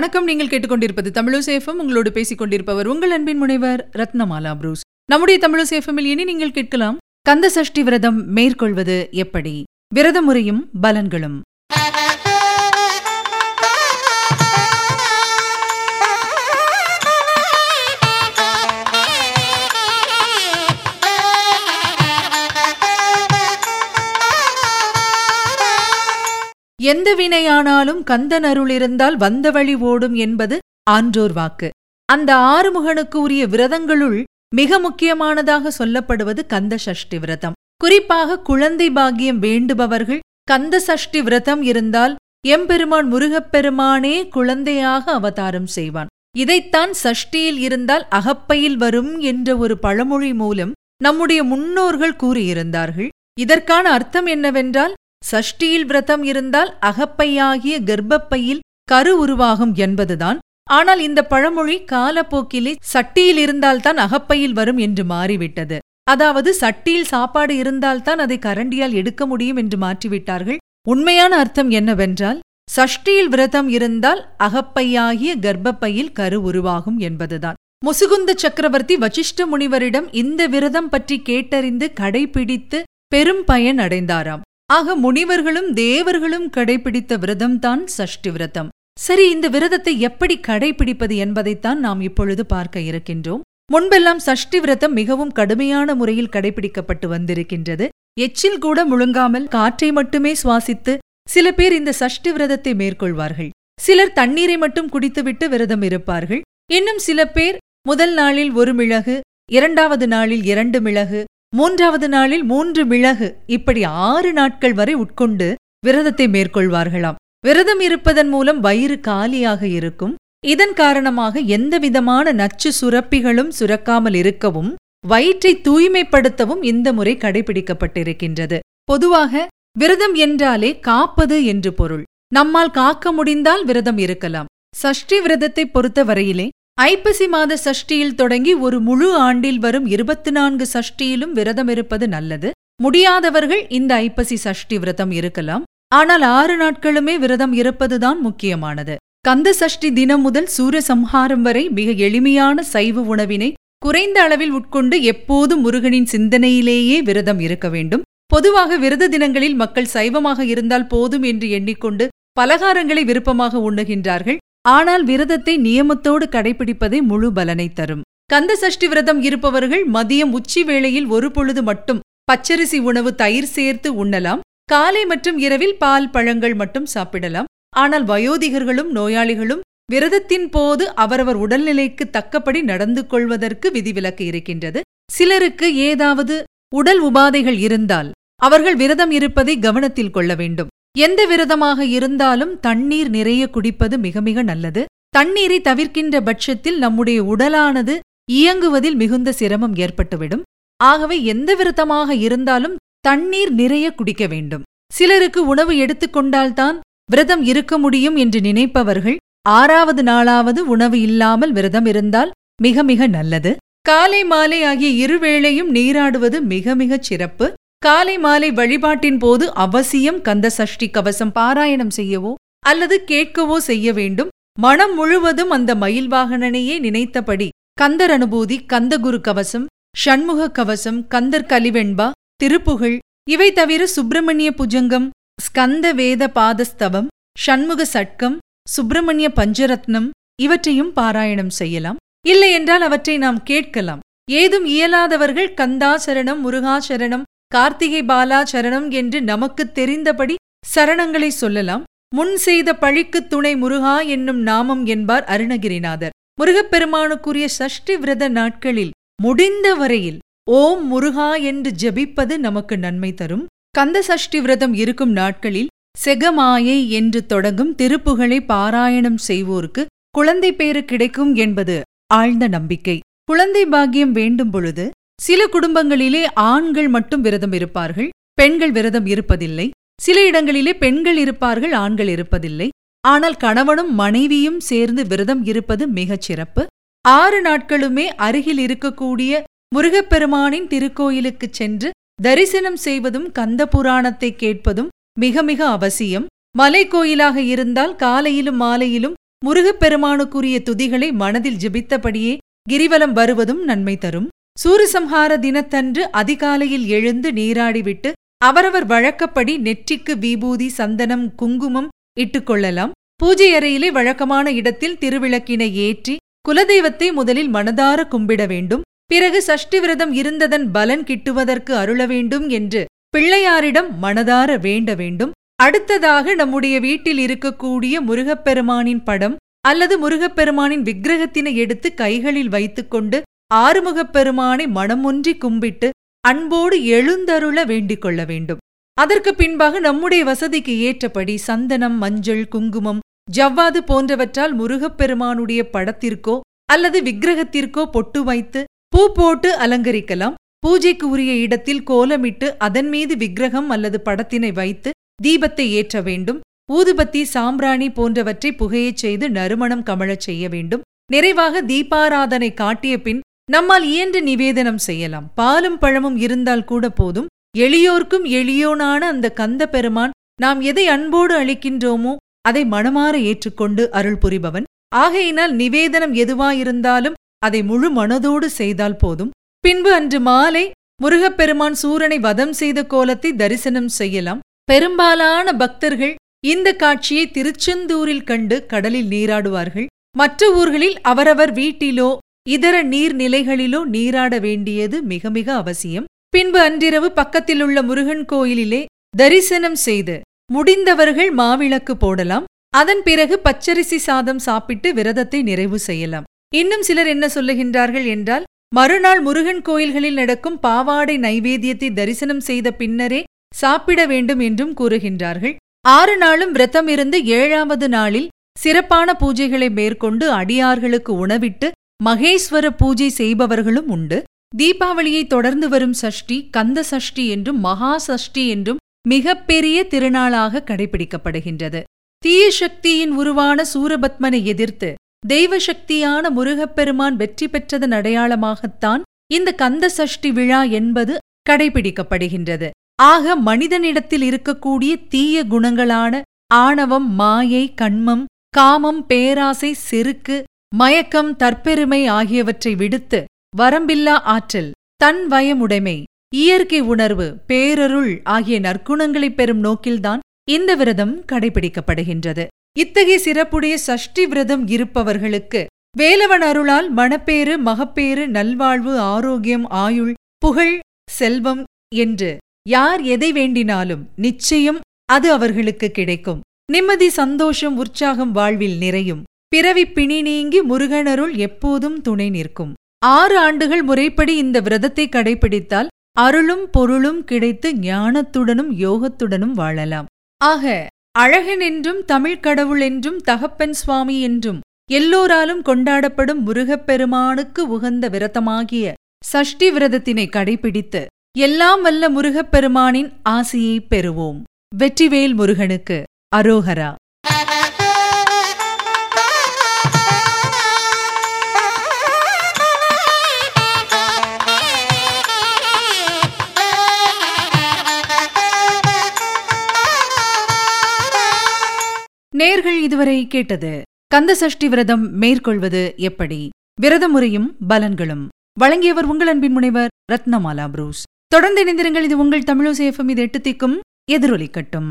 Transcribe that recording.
வணக்கம். நீங்கள் கேட்டுக்கொண்டிருப்பது தமிழசேஃபம் உங்களோடு பேசிக் கொண்டிருப்பவர் உங்கள் அன்பின் முனைவர் ரத்னமாலா புரூஸ். நம்முடைய தமிழசேஃபமில் இனி நீங்கள் கேட்கலாம் கந்த சஷ்டி விரதம் மேற்கொள்வது எப்படி? விரத முறையும் பலன்களும். எந்த வினையானாலும் கந்தன் அருள் இருந்தால் வந்த வழி ஓடும் என்பது ஆன்றோர் வாக்கு. அந்த ஆறுமுகனுக்கு உரிய விரதங்களுள் மிக முக்கியமானதாக சொல்லப்படுவது கந்த சஷ்டி விரதம். குறிப்பாக குழந்தை பாக்கியம் வேண்டுபவர்கள் கந்த சஷ்டி விரதம் இருந்தால் எம்பெருமான் முருகப்பெருமானே குழந்தையாக அவதாரம் செய்வான். இதைத்தான் சஷ்டியில் இருந்தால் அகப்பையில் வரும் என்ற ஒரு பழமொழி மூலம் நம்முடைய முன்னோர்கள் கூறியிருந்தார்கள். இதற்கான அர்த்தம் என்னவென்றால் சஷ்டியில் விரதம் இருந்தால் அகப்பையாகிய கர்ப்பப்பையில் கரு உருவாகும் என்பதுதான். ஆனால் இந்த பழமொழி காலப்போக்கிலே சட்டியில் இருந்தால்தான் அகப்பையில் வரும் என்று மாறிவிட்டது. அதாவது சட்டியில் சாப்பாடு இருந்தால்தான் அதை கரண்டியால் எடுக்க முடியும் என்று மாற்றிவிட்டார்கள். உண்மையான அர்த்தம் என்னவென்றால் சஷ்டியில் விரதம் இருந்தால் அகப்பையாகிய கர்ப்பப்பையில் கரு உருவாகும் என்பதுதான். முசுகுந்த சக்கரவர்த்தி வசிஷ்ட முனிவரிடம் இந்த விரதம் பற்றி கேட்டறிந்து கடைபிடித்து பெரும் பயன் அடைந்தாராம். ஆக முனிவர்களும் தேவர்களும் கடைபிடித்த விரதம்தான் சஷ்டி விரதம். சரி இந்த விரதத்தை எப்படி கடைபிடிப்பது என்பதைத்தான் நாம் இப்பொழுது பார்க்க இருக்கின்றோம். முன்பெல்லாம் சஷ்டி விரதம் மிகவும் கடுமையான முறையில் கடைபிடிக்கப்பட்டு வந்திருக்கின்றது. எச்சில் கூட முழுங்காமல் காற்றை மட்டுமே சுவாசித்து சில பேர் இந்த சஷ்டி விரதத்தை மேற்கொள்வார்கள். சிலர் தண்ணீரை மட்டும் குடித்துவிட்டு விரதம் இருப்பார்கள். இன்னும் சில பேர் முதல் நாளில் ஒரு மிளகு இரண்டாவது நாளில் இரண்டு மிளகு மூன்றாவது நாளில் மூன்று மிளகு இப்படி ஆறு நாட்கள் வரை உட்கொண்டு விரதத்தை மேற்கொள்வார்களாம். விரதம் இருப்பதன் மூலம் வயிறு காலியாக இருக்கும். இதன் காரணமாக எந்தவிதமான நச்சு சுரப்பிகளும் சுரக்காமல் இருக்கவும் வயிற்றை தூய்மைப்படுத்தவும் இந்த முறை கடைபிடிக்கப்பட்டிருக்கின்றது. பொதுவாக விரதம் என்றாலே காப்பது என்று பொருள். நம்மால் காக்க முடிந்தால் விரதம் இருக்கலாம். சஷ்டி விரதத்தை பொறுத்தவரையிலே ஐப்பசி மாத சஷ்டியில் தொடங்கி ஒரு முழு ஆண்டில் வரும் இருபத்தி நான்கு சஷ்டியிலும் விரதம் இருப்பது நல்லது. முடியாதவர்கள் இந்த ஐப்பசி சஷ்டி விரதம் இருக்கலாம். ஆனால் ஆறு நாட்களுமே விரதம் இருப்பதுதான் முக்கியமானது. கந்த சஷ்டி தினம் முதல் சூரசம்ஹாரம் வரை மிக எளிமையான சைவ உணவினை குறைந்த அளவில் உட்கொண்டு எப்போதும் முருகனின் சிந்தனையிலேயே விரதம் இருக்க வேண்டும். பொதுவாக விரத தினங்களில் மக்கள் சைவமாக இருந்தால் போதும் என்று எண்ணிக்கொண்டு பலகாரங்களை விருப்பமாக உண்ணுகின்றார்கள். ஆனால் விரதத்தை நியமத்தோடு கடைபிடிப்பதே முழு பலனை தரும். கந்த சஷ்டி விரதம் இருப்பவர்கள் மதியம் உச்சி வேளையில் ஒரு பொழுது மட்டும் பச்சரிசி உணவு தயிர் சேர்த்து உண்ணலாம். காலை மற்றும் இரவில் பால் பழங்கள் மட்டும் சாப்பிடலாம். ஆனால் வயோதிகர்களும் நோயாளிகளும் விரதத்தின் போது அவரவர் உடல்நிலைக்கு தக்கபடி நடந்து கொள்வதற்கு விதிவிலக்கு இருக்கின்றது. சிலருக்கு ஏதாவது உடல் உபாதைகள் இருந்தால் அவர்கள் விரதம் இருப்பதை கவனத்தில் கொள்ள வேண்டும். எந்த விரதமாக இருந்தாலும் தண்ணீர் நிறைய குடிப்பது மிக மிக நல்லது. தண்ணீரை தவிர்க்கின்ற பட்சத்தில் நம்முடைய உடலானது இயங்குவதில் மிகுந்த சிரமம் ஏற்பட்டுவிடும். ஆகவே எந்த விரதமாக இருந்தாலும் தண்ணீர் நிறைய குடிக்க வேண்டும். சிலருக்கு உணவு எடுத்துக்கொண்டால்தான் விரதம் இருக்க முடியும் என்று நினைப்பவர்கள் ஆறாவது நாளாவது உணவு இல்லாமல் விரதம் இருந்தால் மிக மிக நல்லது. காலை மாலை ஆகிய இருவேளையும் நீராடுவது மிக மிகச் சிறப்பு. காலை மாலை வழிபாட்டின் போது அவசியம் கந்த சஷ்டி கவசம் பாராயணம் செய்யவோ அல்லது கேட்கவோ செய்ய வேண்டும். மனம் முழுவதும் அந்த மயில் வாகனனையே நினைத்தபடி கந்தர் அனுபூதி கந்தகுரு கவசம் ஷண்முக கவசம் கந்தர் கலிவெண்பா திருப்புகழ் இவை தவிர சுப்பிரமணிய புஜங்கம் ஸ்கந்த வேத பாதஸ்தவம் ஷண்முக சட்கம் சுப்பிரமணிய பஞ்சரத்னம் இவற்றையும் பாராயணம் செய்யலாம். இல்லையென்றால் அவற்றை நாம் கேட்கலாம். ஏதும் இயலாதவர்கள் கந்தாசரணம் முருகாசரணம் கார்த்திகை பாலா சரணம் என்று நமக்குத் தெரிந்தபடி சரணங்களை சொல்லலாம். முன் செய்த பழிக்குத் துணை முருகா என்னும் நாமம் என்பார் அருணகிரிநாதர். முருகப்பெருமானுக்குரிய சஷ்டி விரத நாட்களில் முடிந்த வரையில் ஓம் முருகா என்று ஜபிப்பது நமக்கு நன்மை தரும். கந்த சஷ்டி விரதம் இருக்கும் நாட்களில் செகமாயை என்று தொடங்கும் திருப்புகழை பாராயணம் செய்வோருக்கு குழந்தை பேறு கிடைக்கும் என்பது ஆழ்ந்த நம்பிக்கை. குழந்தை பாக்கியம் வேண்டும் பொழுது சில குடும்பங்களிலே ஆண்கள் மட்டும் விரதம் இருப்பார்கள் பெண்கள் விரதம் இருப்பதில்லை. சில இடங்களிலே பெண்கள் இருப்பார்கள் ஆண்கள் இருப்பதில்லை. ஆனால் கணவனும் மனைவியும் சேர்ந்து விரதம் இருப்பது மிகச் சிறப்பு. ஆறு நாட்களுமே அருகில் இருக்கக்கூடிய முருகப்பெருமானின் திருக்கோயிலுக்குச் சென்று தரிசனம் செய்வதும் கந்த புராணத்தை கேட்பதும் மிக மிக அவசியம். மலை கோயிலாக இருந்தால் காலையிலும் மாலையிலும் முருகப்பெருமானுக்குரிய துதிகளை மனதில் ஜெபித்தபடியே கிரிவலம் வருவதும் நன்மை தரும். சூரசம்ஹார தினத்தன்று அதிகாலையில் எழுந்து நீராடிவிட்டு அவரவர் வழக்கப்படி நெற்றிக்கு விபூதி சந்தனம் குங்குமம் இட்டுக்கொள்ளலாம் பூஜை அறையிலே வழக்கமான இடத்தில் திருவிளக்கினை ஏற்றி குலதெய்வத்தை முதலில் மனதார கும்பிட வேண்டும். பிறகு சஷ்டி விரதம் இருந்ததன் பலன் கிட்டுவதற்கு அருள வேண்டும் என்று பிள்ளையாரிடம் மனதார வேண்ட வேண்டும். அடுத்ததாக நம்முடைய வீட்டில் இருக்கக்கூடிய முருகப்பெருமானின் படம் அல்லது முருகப்பெருமானின் விக்கிரகத்தினை எடுத்து கைகளில் வைத்துக்கொண்டு ஆறுமுகப்பெருமானை மனமொன்றி கும்பிட்டு அன்போடு எழுந்தருள வேண்டிக் கொள்ள வேண்டும். அதற்கு பின்பாக நம்முடைய வசதிக்கு ஏற்றபடி சந்தனம் மஞ்சள் குங்குமம் ஜவ்வாது போன்றவற்றால் முருகப்பெருமானுடைய படத்திற்கோ அல்லது விக்கிரகத்திற்கோ பொட்டு வைத்து பூ போட்டு அலங்கரிக்கலாம். பூஜைக்கு உரிய இடத்தில் கோலமிட்டு அதன் மீது விக்கிரகம் அல்லது படத்தினை வைத்து தீபத்தை ஏற்ற வேண்டும். ஊதுபத்தி சாம்பிராணி போன்றவற்றை புகையச் செய்து நறுமணம் கமழச் செய்ய வேண்டும். நிறைவாக தீபாராதனை காட்டிய பின் நம்மால் இயன்ற நிவேதனம் செய்யலாம். பாலும் பழமும் இருந்தால் கூட போதும். எளியோர்க்கும் எளியோனான அந்த கந்த பெருமான் நாம் எதை அன்போடு அளிக்கின்றோமோ அதை மனமாற ஏற்றுக்கொண்டு அருள் புரிபவன். ஆகையினால் நிவேதனம் எதுவாயிருந்தாலும் அதை முழு மனதோடு செய்தால் போதும். பின்பு அன்று மாலை முருகப்பெருமான் சூரனை வதம் செய்த கோலத்தை தரிசனம் செய்யலாம். பெரும்பாலான பக்தர்கள் இந்த காட்சியை திருச்செந்தூரில் கண்டு கடலில் நீராடுவார்கள். மற்ற ஊர்களில் அவரவர் வீட்டிலோ இதர நீர்நிலைகளிலோ நீராட வேண்டியது மிக மிக அவசியம். பின்பு அன்றிரவு பக்கத்திலுள்ள முருகன் கோயிலிலே தரிசனம் செய்து முடிந்தவர்கள் மாவிளக்கு போடலாம். அதன் பிறகு பச்சரிசி சாதம் சாப்பிட்டு விரதத்தை நிறைவு செய்யலாம். இன்னும் சிலர் என்ன சொல்லுகின்றார்கள் என்றால் மறுநாள் முருகன் கோயில்களில் நடக்கும் பாவாடை நைவேத்தியத்தை தரிசனம் செய்த பின்னரே சாப்பிட வேண்டும் என்றும் கூறுகின்றார்கள். ஆறு நாளும் விரதம் இருந்து ஏழாவது நாளில் சிறப்பான பூஜைகளை மேற்கொண்டு அடியார்களுக்கு உணவிட்டு மகேஸ்வர பூஜை செய்பவர்களும் உண்டு. தீபாவளியை தொடர்ந்து வரும் சஷ்டி கந்த சஷ்டி என்றும் மகா சஷ்டி என்றும் மிகப்பெரிய திருநாளாக கடைபிடிக்கப்படுகின்றது. தீய சக்தியின் உருவான சூரபத்மனை எதிர்த்து தெய்வ சக்தியான முருகப்பெருமான் வெற்றி பெற்றதன் அடையாளமாகத்தான் இந்த கந்த சஷ்டி விழா என்பது கடைபிடிக்கப்படுகின்றது. ஆக மனிதனிடத்தில் இருக்கக்கூடிய தீய குணங்களான ஆணவம் மாயை கண்மம் காமம் பேராசை செருக்கு மயக்கம் தற்பெருமை ஆகியவற்றை விடுத்து வரம்பில்லா ஆற்றல் தன் வயமுடைமை இயற்கை உணர்வு பேரருள் ஆகிய நற்குணங்களைப் பெறும் நோக்கில்தான் இந்த விரதம் கடைபிடிக்கப்படுகின்றது. இத்தகைய சிறப்புடைய சஷ்டி விரதம் இருப்பவர்களுக்கு வேலவன் அருளால் மணப்பேறு மகப்பேறு நல்வாழ்வு ஆரோக்கியம் ஆயுள் புகழ் செல்வம் என்று யார் எதை வேண்டினாலும் நிச்சயம் அது அவர்களுக்கு கிடைக்கும். நிம்மதி சந்தோஷம் உற்சாகம் வாழ்வில் நிறையும். பிறவி பிணி நீங்கி முருகனருள் எப்போதும் துணை நிற்கும். ஆறு ஆண்டுகள் முறைப்படி இந்த விரதத்தை கடைபிடித்தால் அருளும் பொருளும் கிடைத்து ஞானத்துடனும் யோகத்துடனும் வாழலாம். ஆக அழகன் என்றும் தமிழ்க் கடவுள் என்றும் தகப்பன் சுவாமி என்றும் எல்லோராலும் கொண்டாடப்படும் முருகப்பெருமானுக்கு உகந்த விரதமாகிய சஷ்டி விரதத்தினை கடைபிடித்து எல்லாம் வல்ல முருகப்பெருமானின் ஆசையைப் பெறுவோம். வெற்றிவேல் முருகனுக்கு அரோகரா. நேர்கள் இதுவரை கேட்டது கந்த சஷ்டி விரதம் மேற்கொள்வது எப்படி? விரத முறையும் பலன்களும். வழங்கியவர் உங்கள் அன்பின் முனைவர் ரத்னமாலா புரூஸ். தொடர்ந்து இணைந்திருங்கள் இது உங்கள் தமிழோசேஃபம் இது எட்டு திக்கும் எதிரொலிக்கட்டும்.